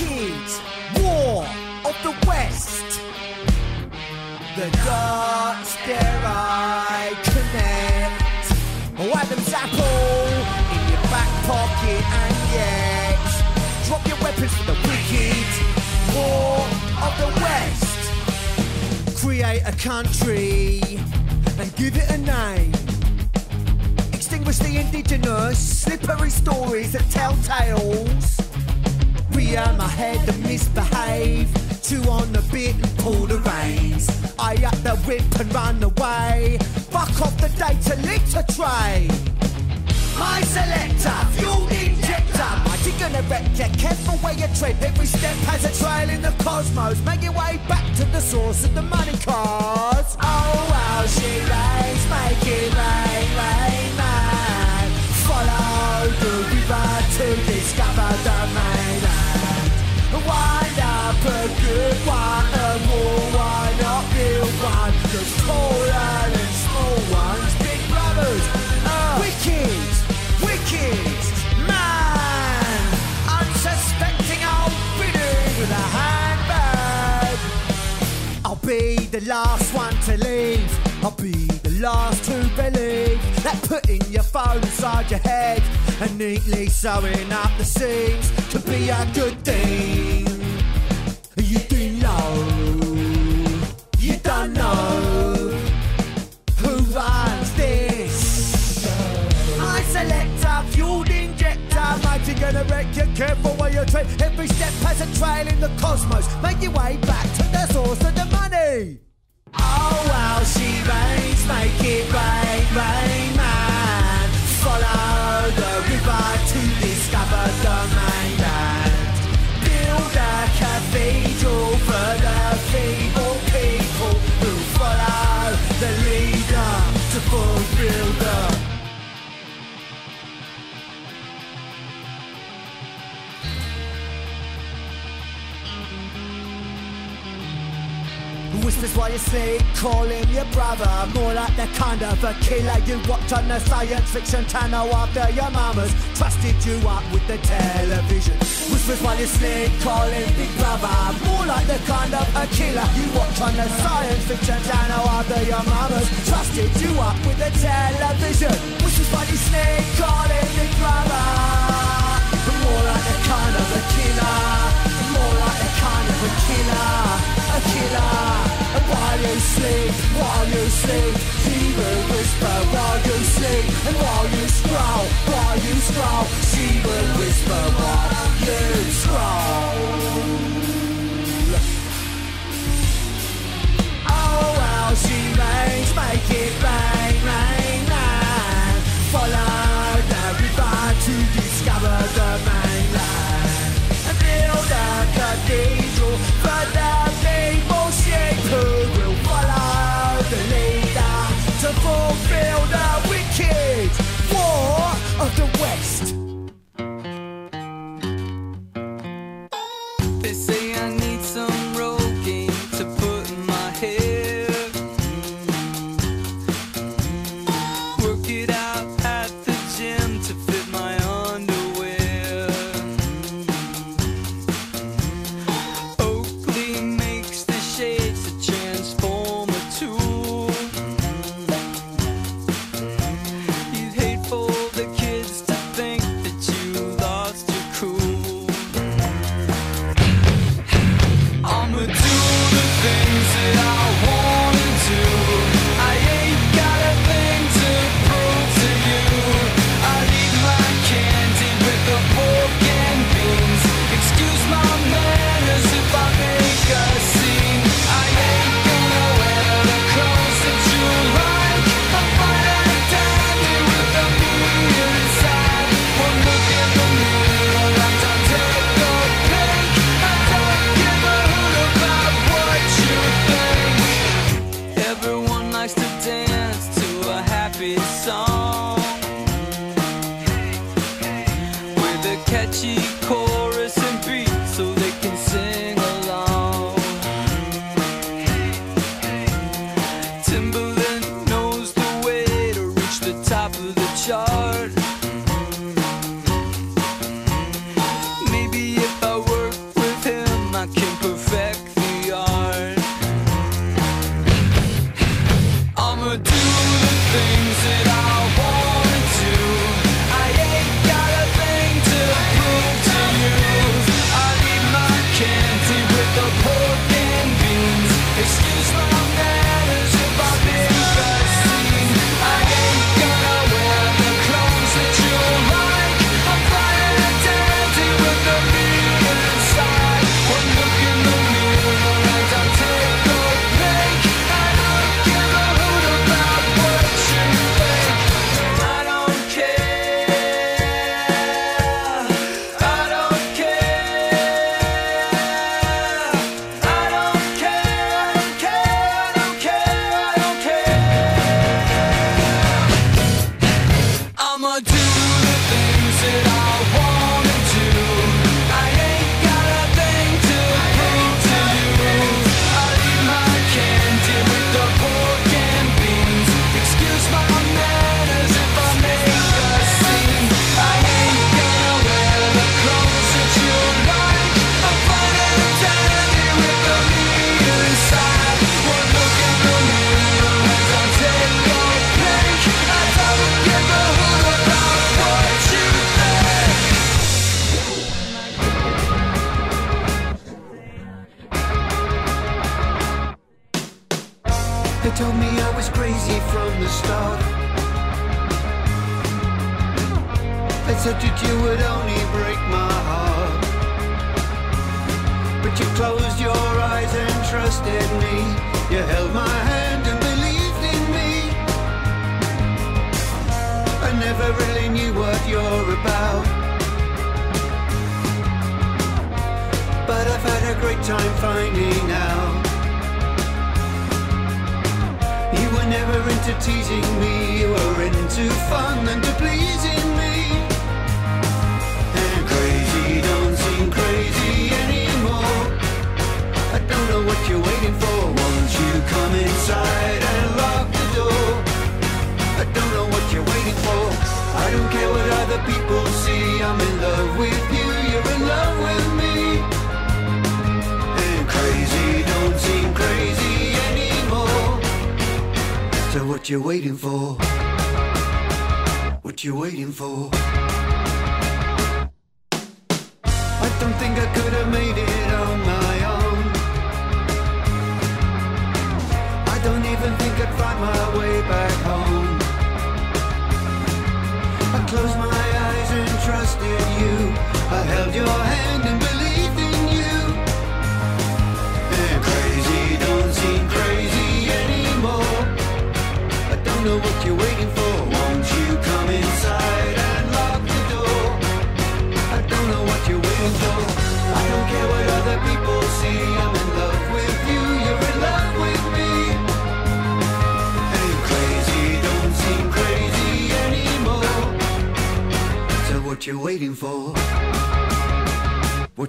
War of the West. The dots there I connect. Oh, Adam's apple in your back pocket, and yet drop your weapons for the wicked war of the West. Create a country and give it a name. Extinguish the indigenous, slippery stories that tell tales. Rearm ahead to misbehave. Two on the bit and pull the reins. I up the whip and run away. Fuck off the data litter tray. My selector, fuel injector. Mighty gonna wreck you. Careful where you tread. Every step has a trail in the cosmos. Make your way back to the source of the money cars. Oh wow, she rains, make it rain, rain, man. Follow the river to discover the last one to leave. I'll be the last to believe that putting your phone inside your head and neatly sewing up the seams could be a good thing. You do know, you don't know who runs this. I select a fueled injector, mighty gonna wreck you. Careful where you tread. Every step has a trail in the cosmos. Make your way back to the source of the money. Oh wow, she rains, make it rain, rain, man. Follow the river Whispers while you sleep, calling your brother More like the kind of a killer. You watch on the science fiction channel After your mamas trusted you up with the television. Whispers while you sleep, calling big brother More like the kind of a killer. You watch on the science fiction channel After your mamas trusted you up with the television. Whispers while you sleep, calling big brother More like the kind of a killer. More like the kind of a killer a killer. You sleep, while you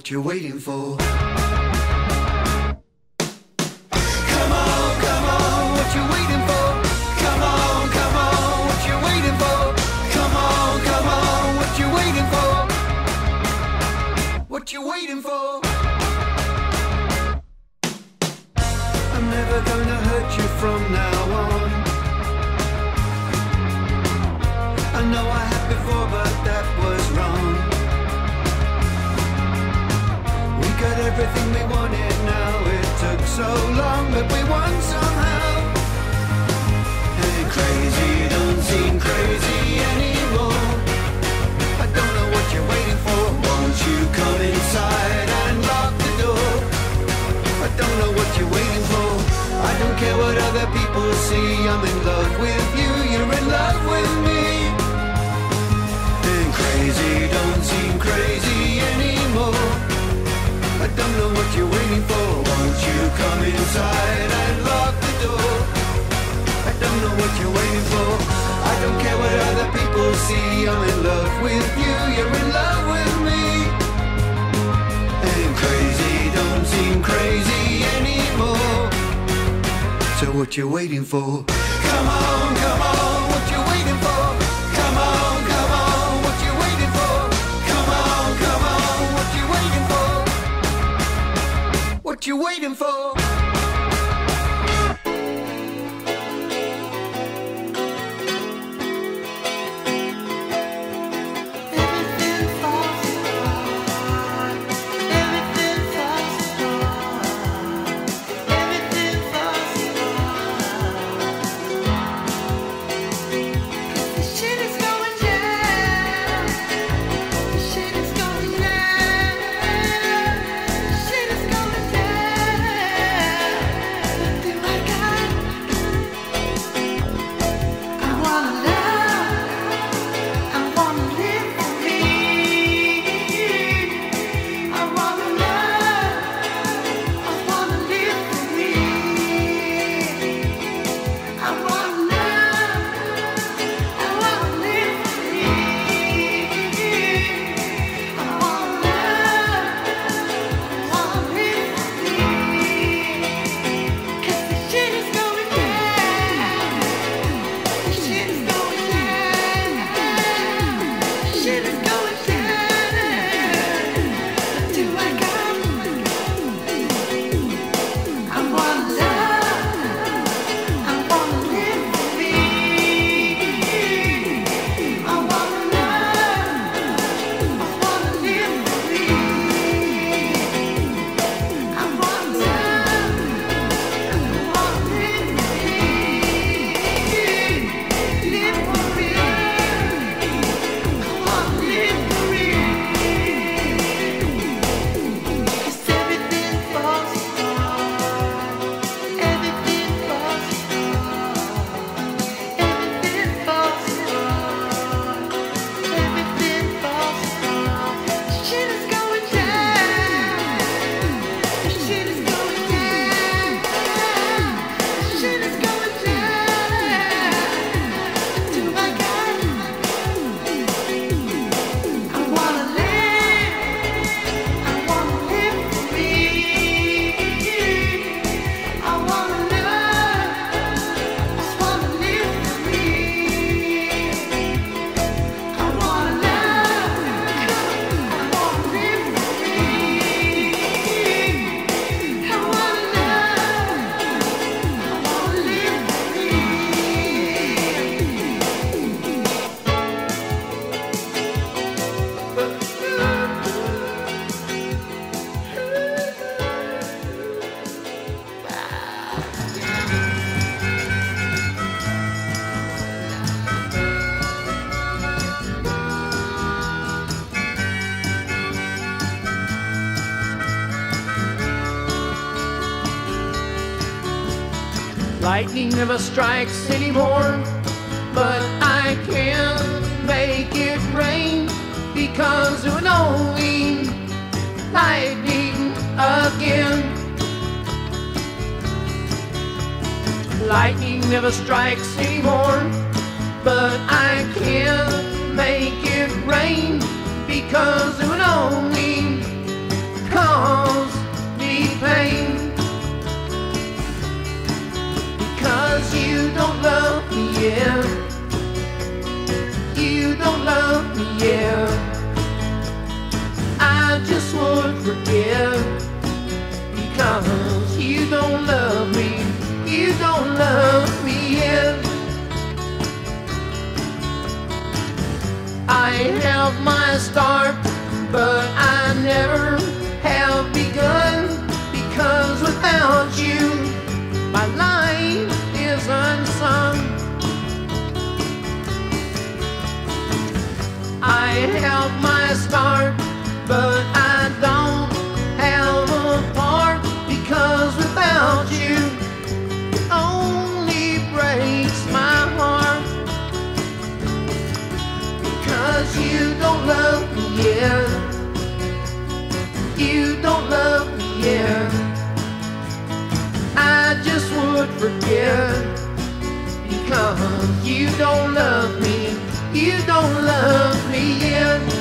What you're waiting for. inside lock the door. I don't know what you're waiting for. I don't care what other people see. I'm in love with you, you're in love with me. And crazy don't seem crazy anymore. So what you waiting for? Come on, come on. never strikes anymore. But I can't make it rain because it would only lightning again. Lightning never strikes anymore, but I can't make it rain because love me in. I have my start, but I never have begun because without forgive because you don't love me, you don't love me yet.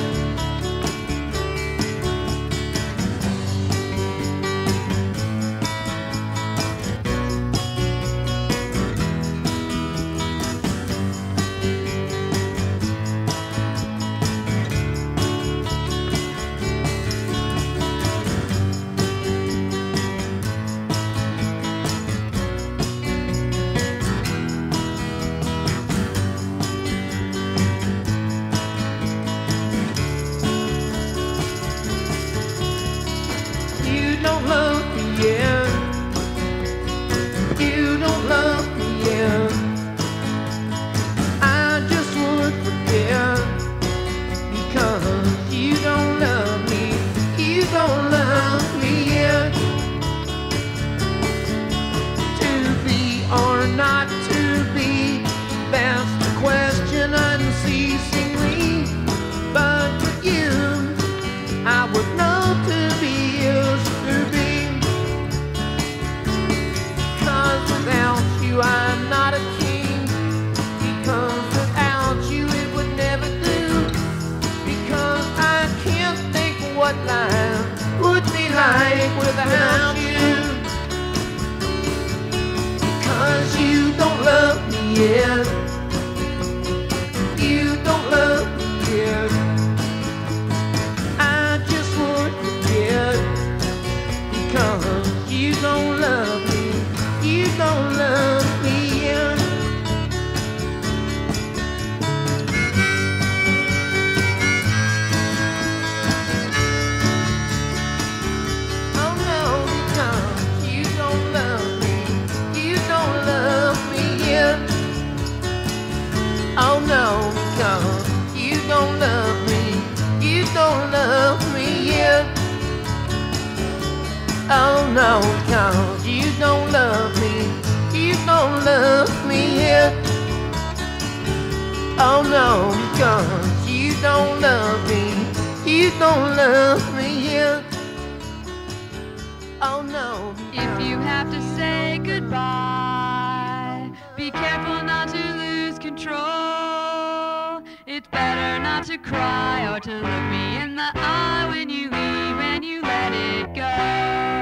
It's better not to cry or to look me in the eye when you leave and you let it go.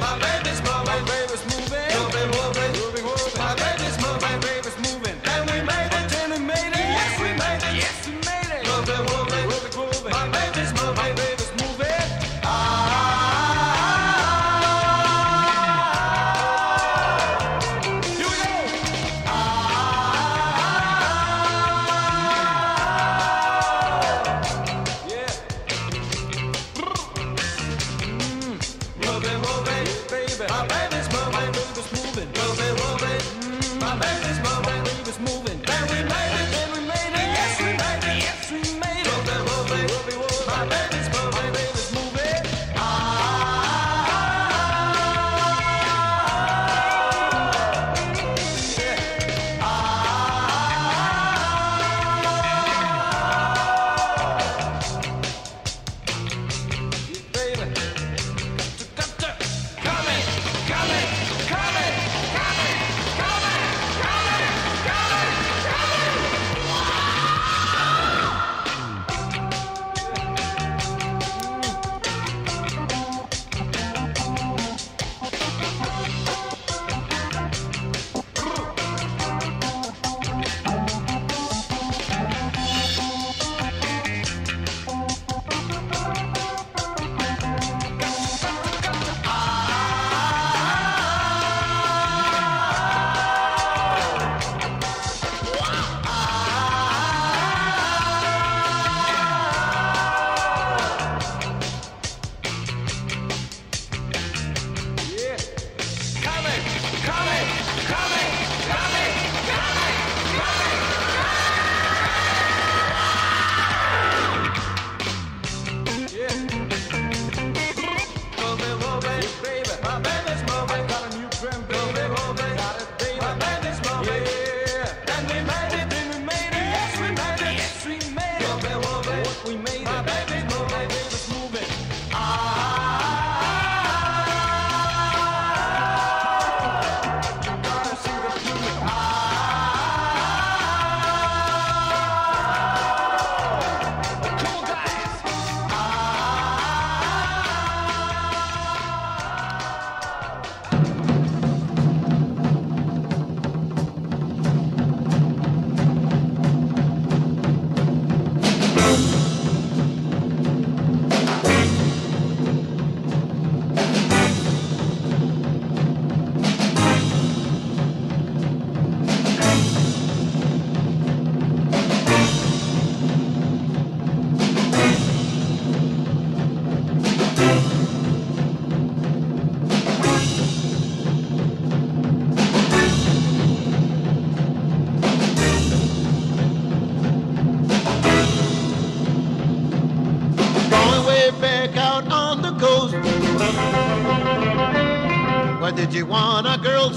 Moving.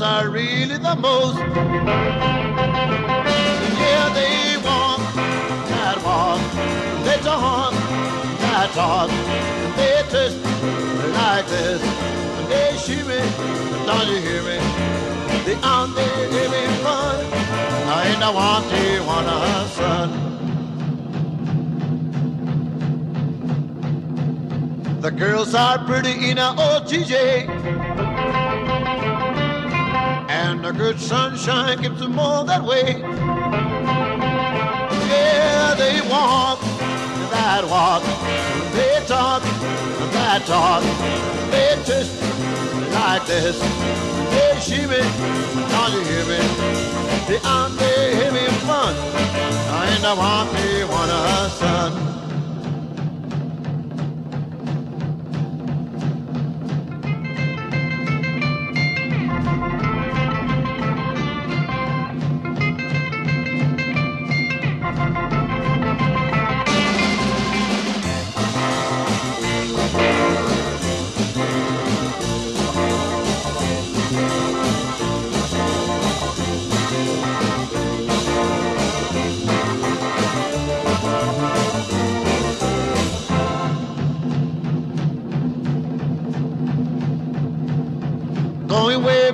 Are really the most. Yeah, they walk that walk. They talk that talk. They twist like this. And they shimmy. Don't you hear me? They on there having fun. I ain't the one Tijuana sun. The girls are pretty in a OTJ. And good sunshine keeps them all that way. Yeah, they walk that walk. They talk that talk. They twist like this. They shimmy, don't you hear me? They on there having fun. I ain't the one they want son.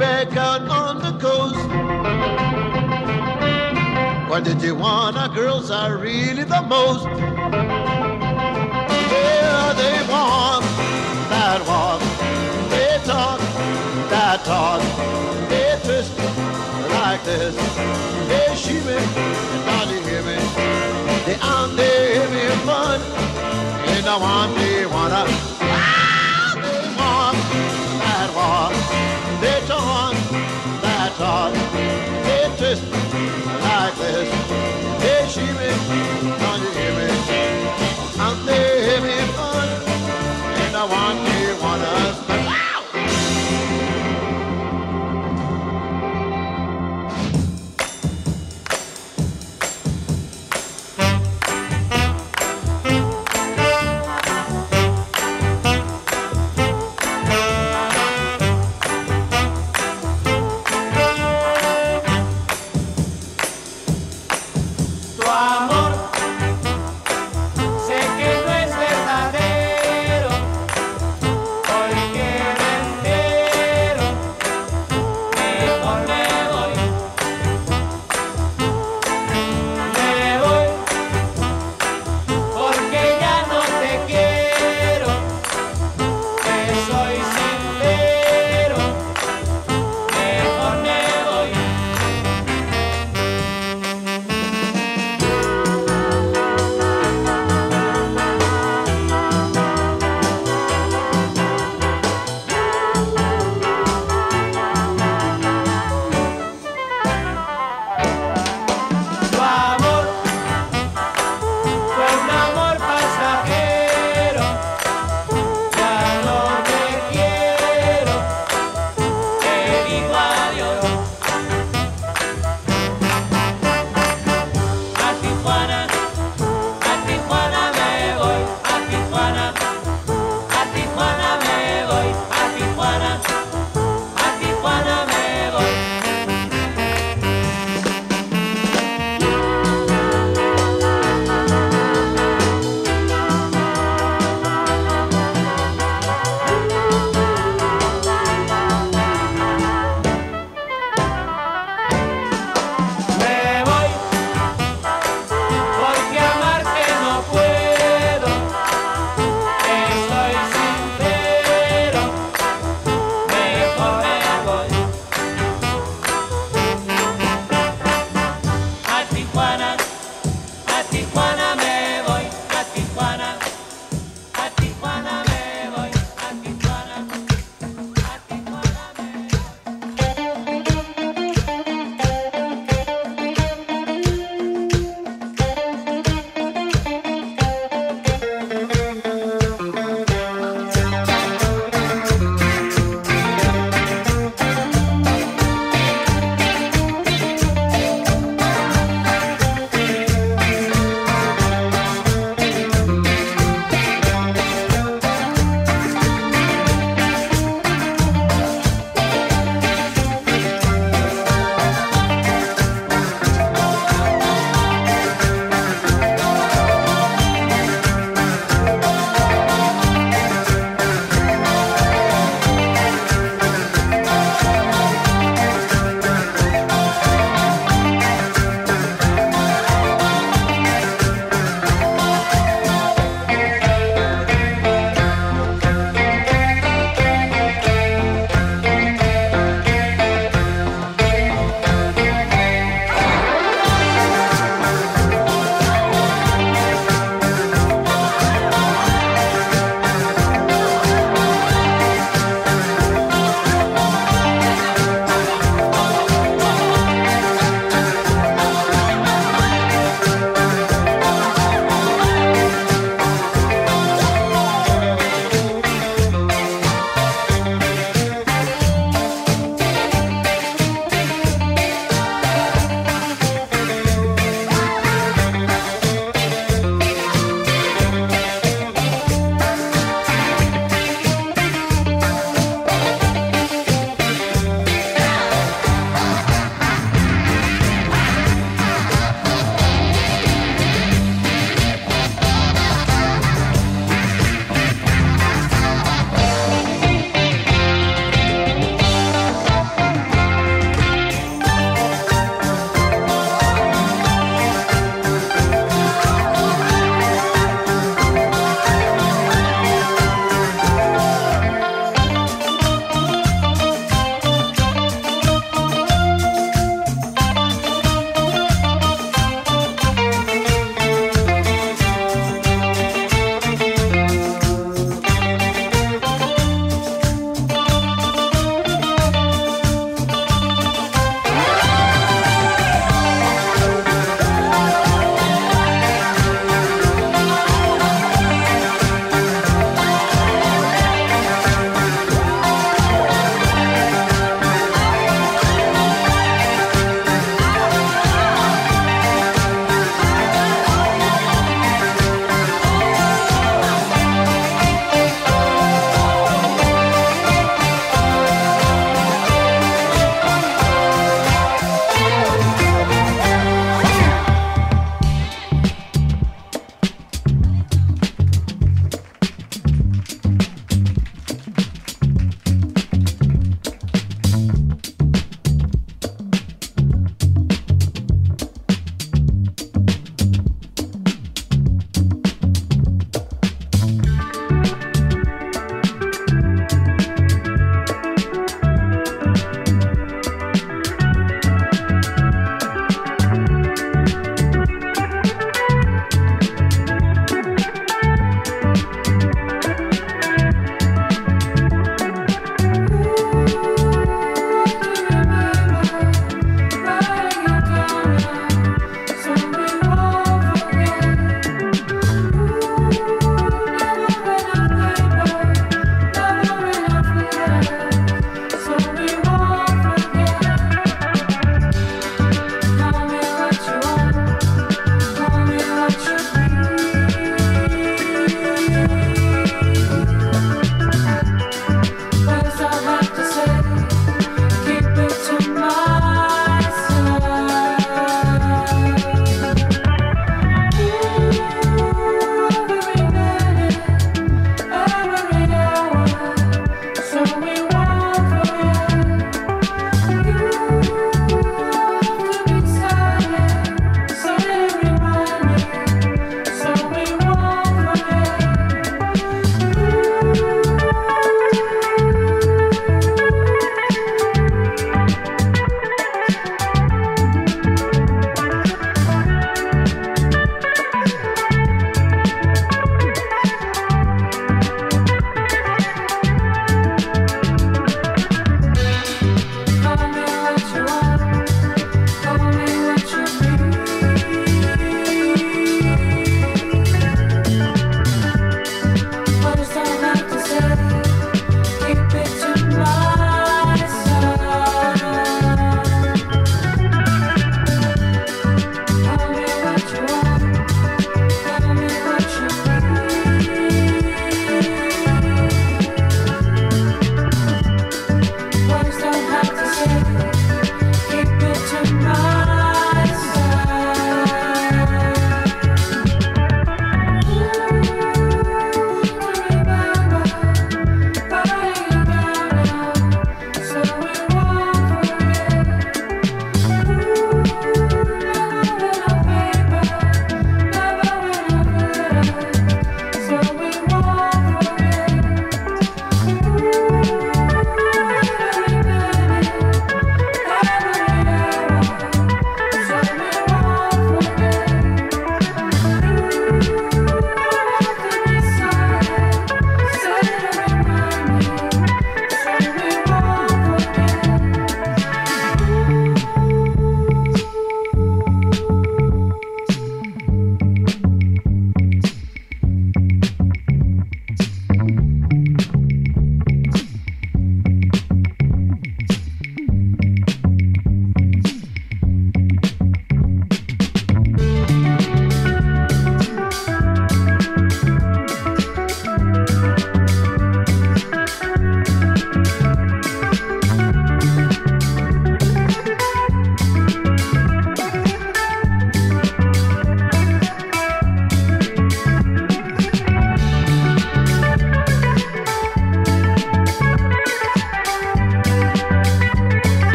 back out on the coast. Why did you want our girls are really the most? Yeah, they want that walk, they talk that talk, they twist like this, they shimmy, and now you hear me. They on, they hear fun, and I want, they wanna. like this. Hey, she be, don't you hear me?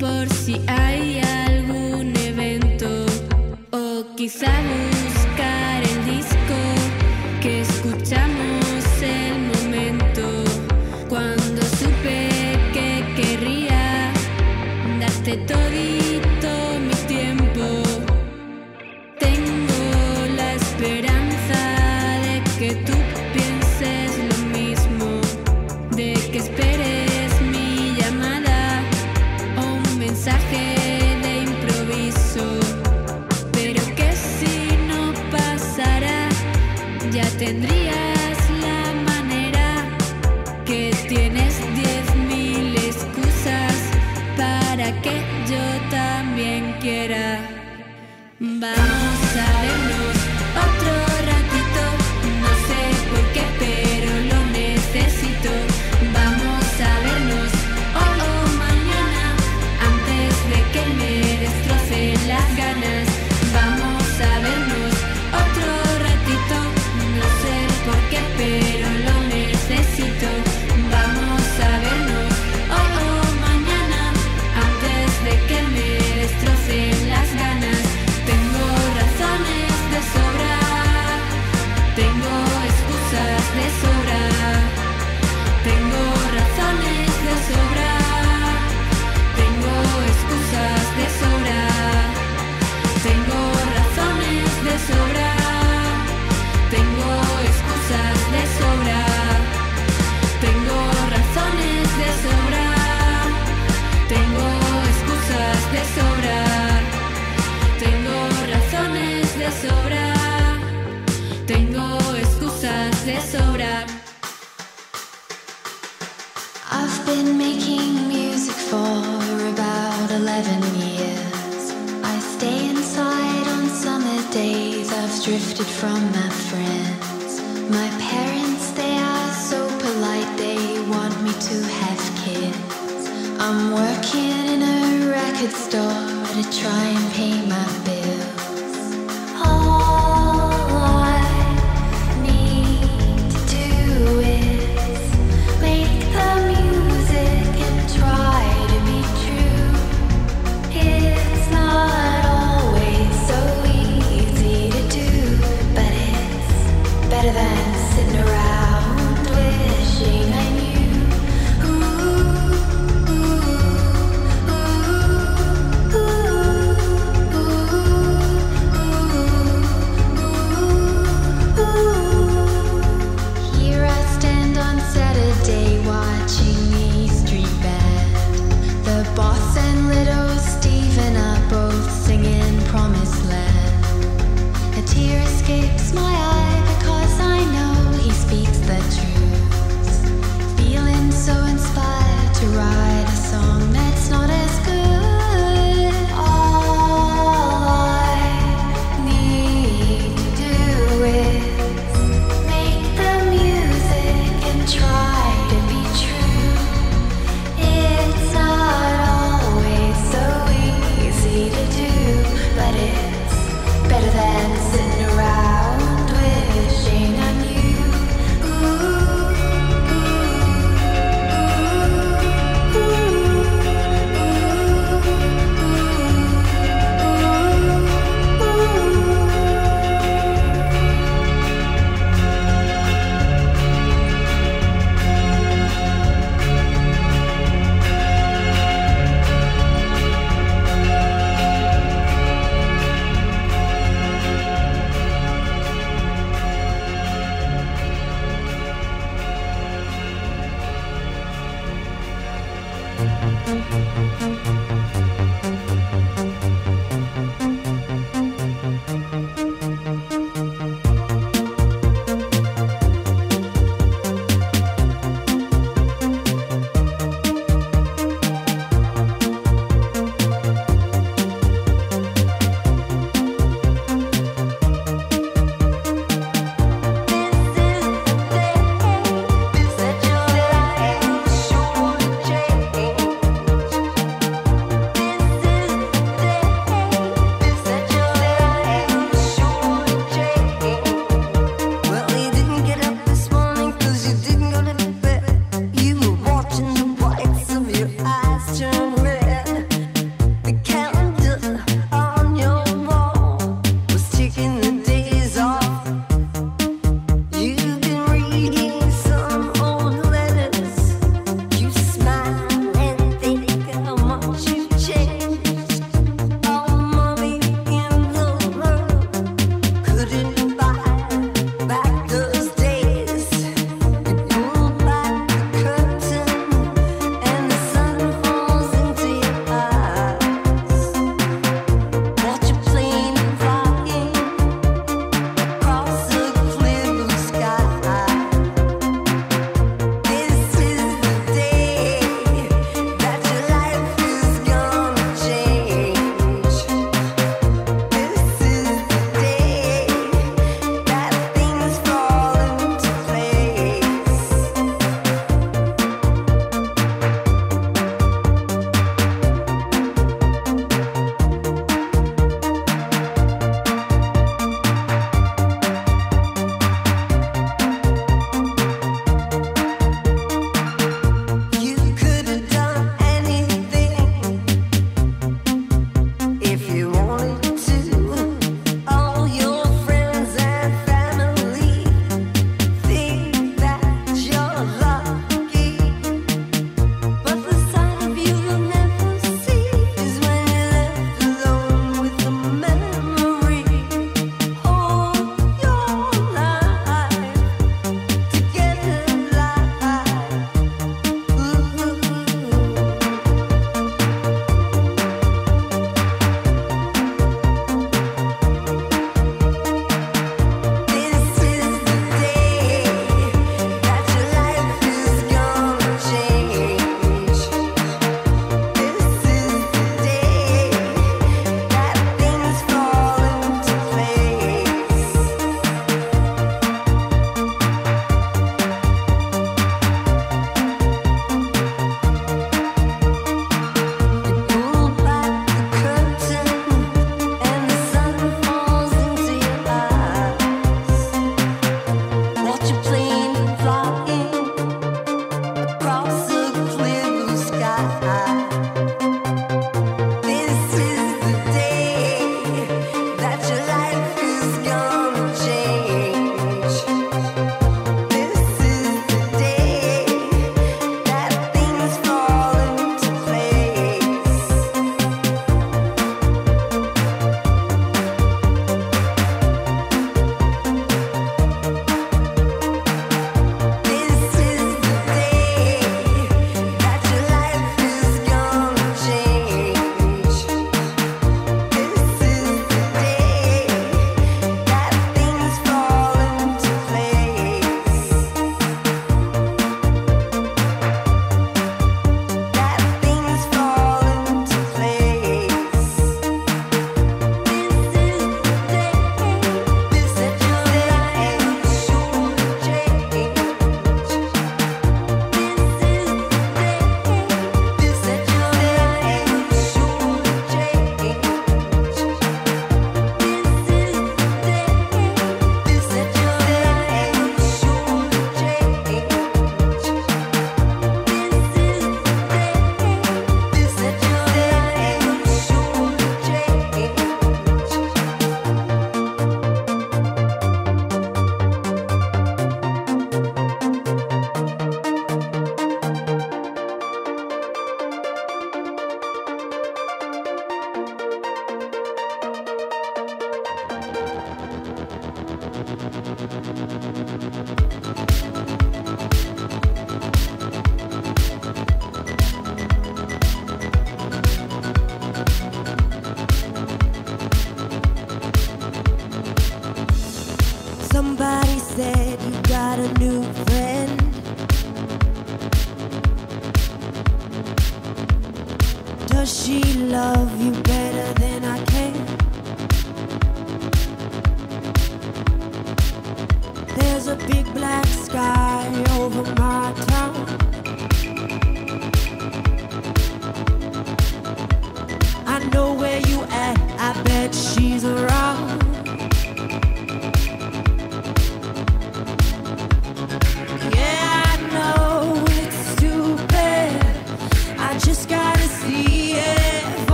por si hay algún evento. O quizá algún drifted from my friends. My parents, they are so polite, they want me to have kids. I'm working in a record store to try and pay my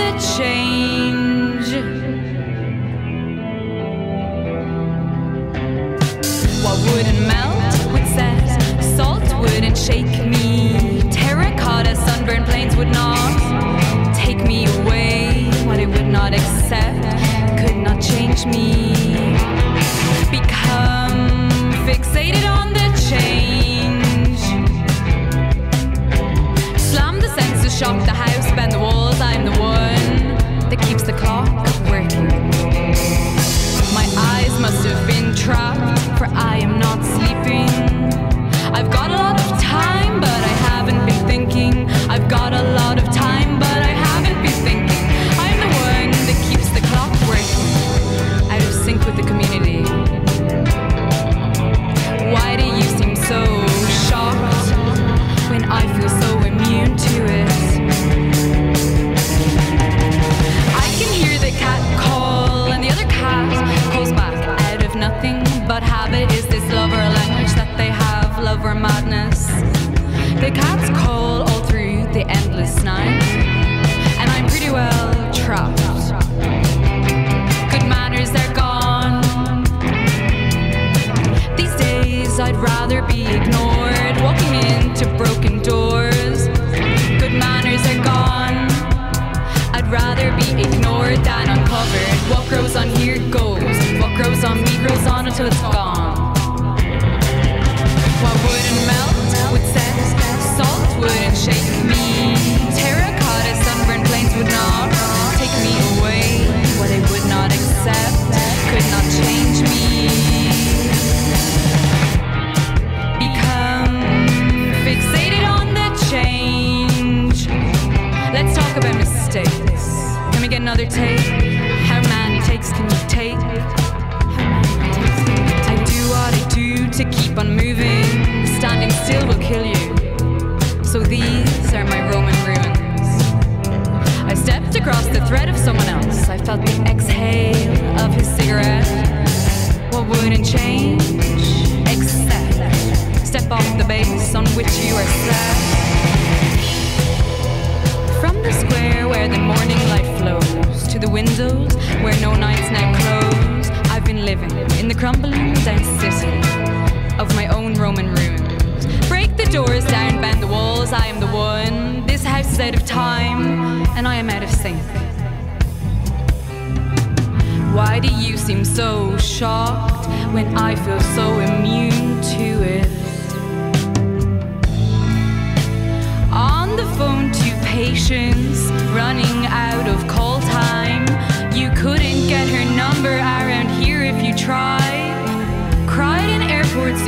the change. What wouldn't melt with set, salt wouldn't shake me. Terracotta sunburned plains would not take me away. What it would not accept could not change me. Become fixated on the change. Slam the sensor, shock the house, bend the walls the call. What grows on here goes. What grows on me grows on until it's gone. What wouldn't melt would set. Salt wouldn't shake me. Terracotta sunburned plains would not take me away. What they would not accept could not change me. Become fixated on the change. Let's talk about mistakes. Can we get another take? To keep on moving. Standing still will kill you. So these are my Roman ruins. I stepped across the thread of someone else. I felt the exhale of his cigarette. What wouldn't change? Except step off the base on which you are set. From the square where the morning light flows to the windows where no nights now close, I've been living in the crumbling down city of my own Roman ruins. Break the doors down, bend the walls, I am the one. This house is out of time, and I am out of sync. Why do you seem so shocked when I feel so immune to it? On the phone to patients, running out of call time. You couldn't get her number around here if you tried.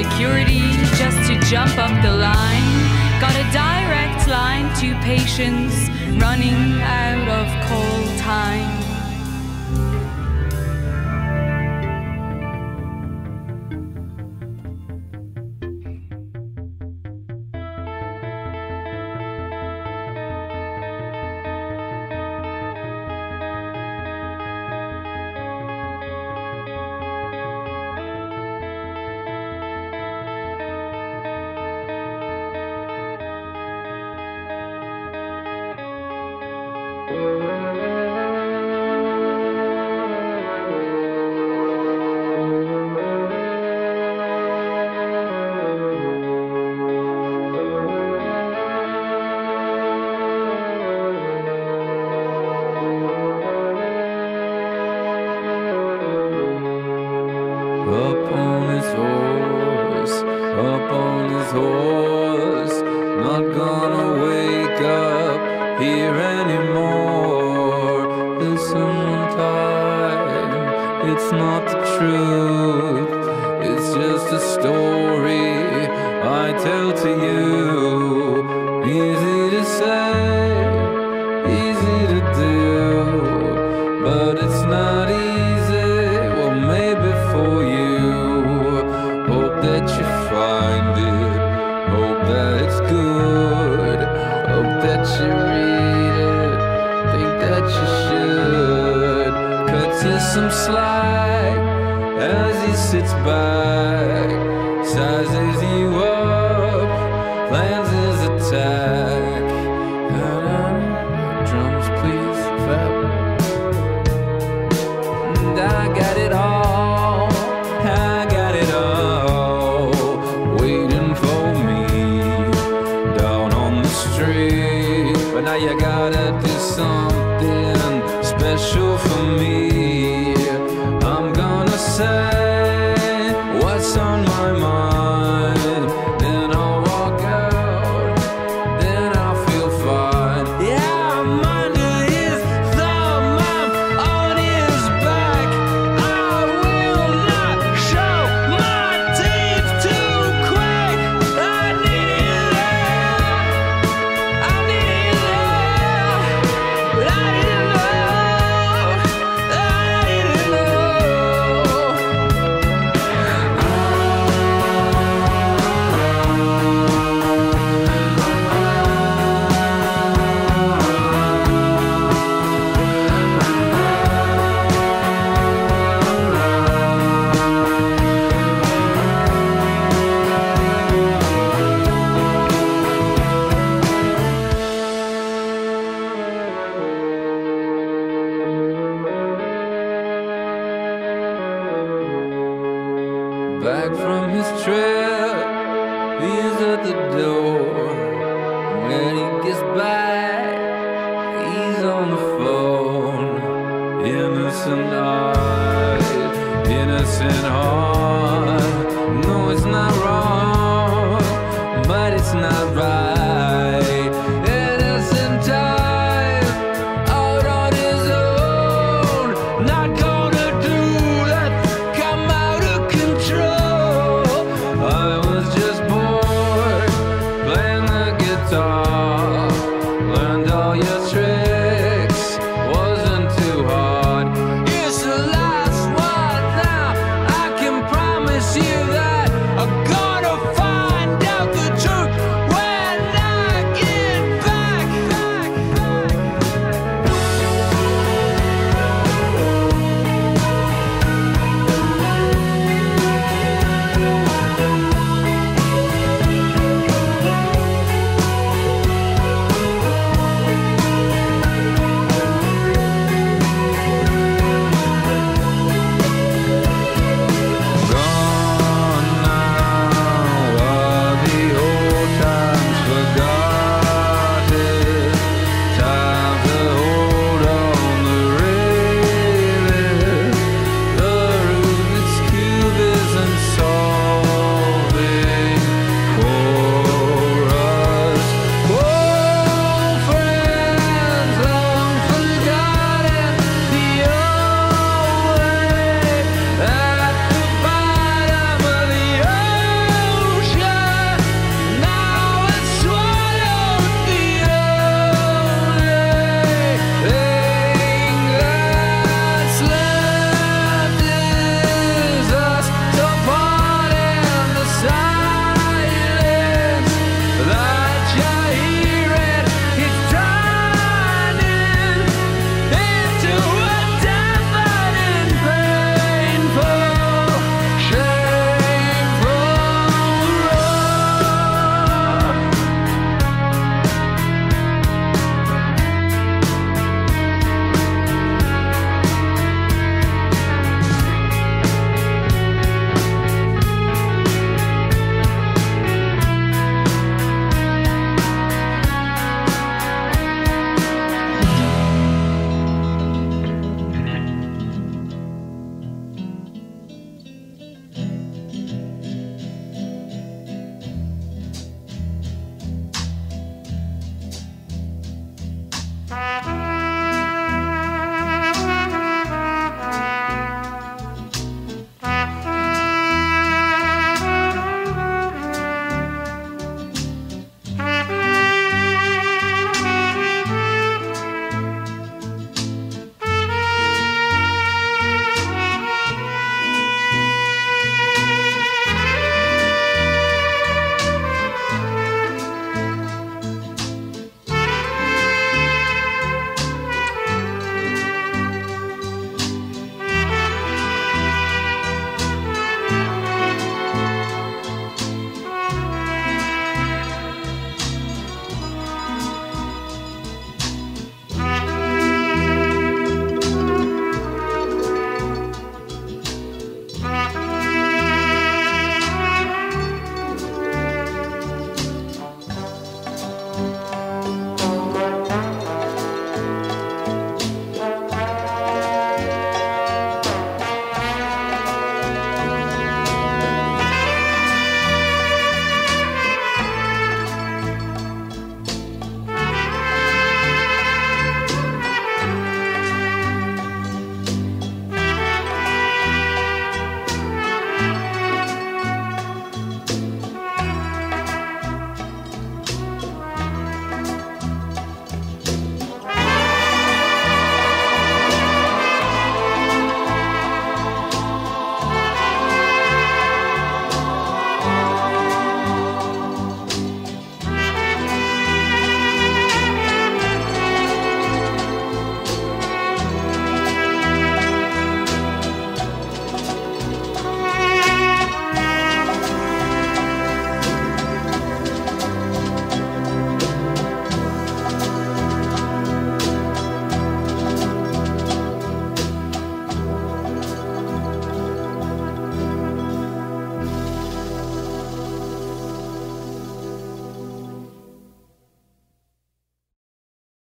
Security just to jump up the line. Got a direct line to patients, running out of call time.